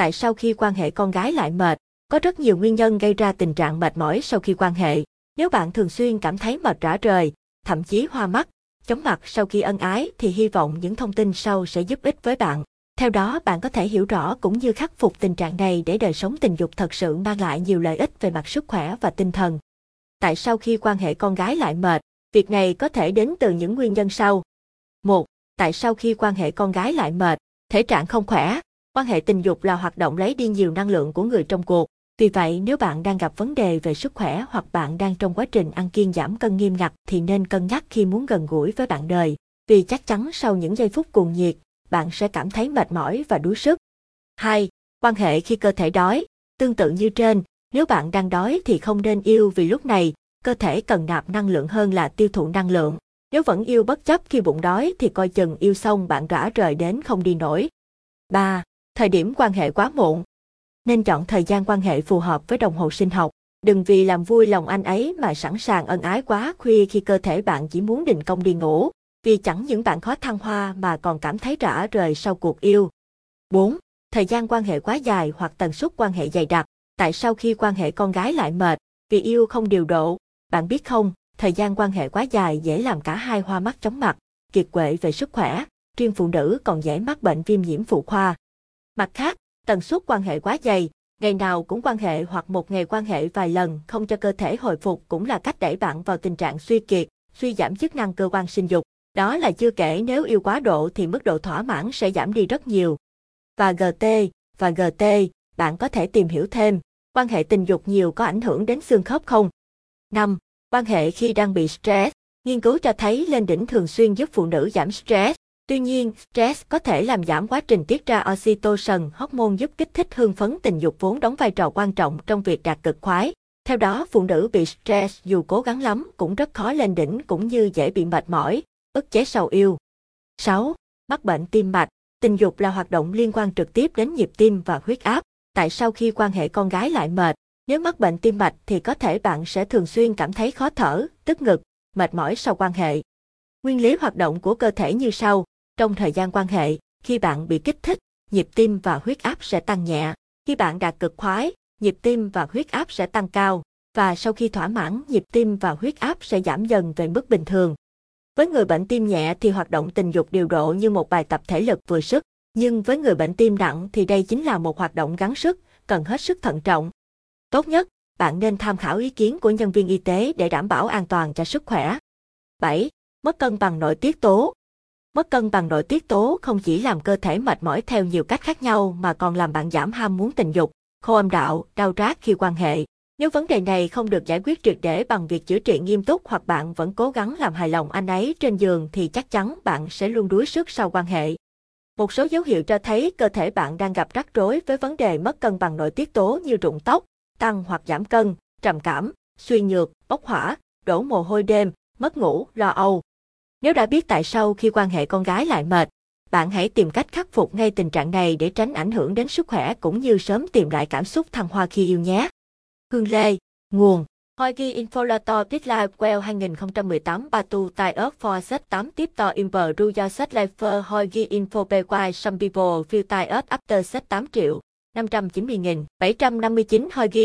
tại sao khi quan hệ con gái lại mệt? Có rất nhiều nguyên nhân gây ra tình trạng mệt mỏi sau khi quan hệ. Nếu bạn thường xuyên cảm thấy mệt rã rời, thậm chí hoa mắt, chóng mặt sau khi ân ái thì hy vọng những thông tin sau sẽ giúp ích với bạn. Theo đó, bạn có thể hiểu rõ cũng như khắc phục tình trạng này để đời sống tình dục thật sự mang lại nhiều lợi ích về mặt sức khỏe và tinh thần. Tại sao khi quan hệ con gái lại mệt? Việc này có thể đến từ những nguyên nhân sau. 1. Tại sao khi quan hệ con gái lại mệt? Thể trạng không khỏe. Quan hệ tình dục là hoạt động lấy đi nhiều năng lượng của người trong cuộc. Vì vậy, nếu bạn đang gặp vấn đề về sức khỏe hoặc bạn đang trong quá trình ăn kiêng giảm cân nghiêm ngặt thì nên cân nhắc khi muốn gần gũi với bạn đời. Vì chắc chắn sau những giây phút cuồng nhiệt, bạn sẽ cảm thấy mệt mỏi và đuối sức. 2. Quan hệ khi cơ thể đói. Tương tự như trên, nếu bạn đang đói thì không nên yêu vì lúc này, cơ thể cần nạp năng lượng hơn là tiêu thụ năng lượng. Nếu vẫn yêu bất chấp khi bụng đói thì coi chừng yêu xong bạn rã rời đến không đi nổi. 3. Thời điểm quan hệ quá muộn. Nên chọn thời gian quan hệ phù hợp với đồng hồ sinh học. Đừng vì làm vui lòng anh ấy mà sẵn sàng ân ái quá khuya khi cơ thể bạn chỉ muốn đình công đi ngủ, vì chẳng những bạn khó thăng hoa mà còn cảm thấy rã rời sau cuộc yêu. 4. Thời gian quan hệ quá dài hoặc tần suất quan hệ dày đặc. Tại sao khi quan hệ con gái lại mệt? Vì yêu không điều độ. Bạn biết không, thời gian quan hệ quá dài dễ làm cả hai hoa mắt chóng mặt, kiệt quệ về sức khỏe, riêng phụ nữ còn dễ mắc bệnh viêm nhiễm phụ khoa. Mặt khác, tần suất quan hệ quá dày, ngày nào cũng quan hệ hoặc một ngày quan hệ vài lần không cho cơ thể hồi phục cũng là cách đẩy bạn vào tình trạng suy kiệt, suy giảm chức năng cơ quan sinh dục. Đó là chưa kể nếu yêu quá độ thì mức độ thỏa mãn sẽ giảm đi rất nhiều. Và GT, và GT, bạn có thể tìm hiểu thêm, quan hệ tình dục nhiều có ảnh hưởng đến xương khớp không? 5. Quan hệ khi đang bị stress. Nghiên cứu cho thấy lên đỉnh thường xuyên giúp phụ nữ giảm stress. Tuy nhiên, stress có thể làm giảm quá trình tiết ra oxytocin, hormone giúp kích thích hương phấn tình dục vốn đóng vai trò quan trọng trong việc đạt cực khoái. Theo đó, phụ nữ bị stress dù cố gắng lắm cũng rất khó lên đỉnh cũng như dễ bị mệt mỏi, ức chế sầu yêu. 6. Mắc bệnh tim mạch. Tình dục là hoạt động liên quan trực tiếp đến nhịp tim và huyết áp. Tại sao khi quan hệ con gái lại mệt, nếu mắc bệnh tim mạch thì có thể bạn sẽ thường xuyên cảm thấy khó thở, tức ngực, mệt mỏi sau quan hệ. Nguyên lý hoạt động của cơ thể như sau, trong thời gian quan hệ, khi bạn bị kích thích, nhịp tim và huyết áp sẽ tăng nhẹ. Khi bạn đạt cực khoái, nhịp tim và huyết áp sẽ tăng cao, và sau khi thỏa mãn, nhịp tim và huyết áp sẽ giảm dần về mức bình thường. Với người bệnh tim nhẹ thì hoạt động tình dục điều độ như một bài tập thể lực vừa sức, nhưng với người bệnh tim nặng thì đây chính là một hoạt động gắng sức, cần hết sức thận trọng. Tốt nhất, bạn nên tham khảo ý kiến của nhân viên y tế để đảm bảo an toàn cho sức khỏe. 7. Mất cân bằng nội tiết tố. Mất cân bằng nội tiết tố không chỉ làm cơ thể mệt mỏi theo nhiều cách khác nhau mà còn làm bạn giảm ham muốn tình dục, khô âm đạo, đau rát khi quan hệ. Nếu vấn đề này không được giải quyết triệt để bằng việc chữa trị nghiêm túc hoặc bạn vẫn cố gắng làm hài lòng anh ấy trên giường thì chắc chắn bạn sẽ luôn đuối sức sau quan hệ. Một số dấu hiệu cho thấy cơ thể bạn đang gặp rắc rối với vấn đề mất cân bằng nội tiết tố như rụng tóc, tăng hoặc giảm cân, trầm cảm, suy nhược, bốc hỏa, đổ mồ hôi đêm, mất ngủ, lo âu. Nếu đã biết tại sao khi quan hệ con gái lại mệt, bạn hãy tìm cách khắc phục ngay tình trạng này để tránh ảnh hưởng đến sức khỏe cũng như sớm tìm lại cảm xúc thăng hoa khi yêu nhé. Hương Lê, nguồn Hoigi Infolator Life Well 2018 Batu Tài ớt for set 8 tiếp to Imper Ruya set hoi Hoigi Info Pay Some People Feel Tài ớt After set 8 triệu 590.000 759 Hoigi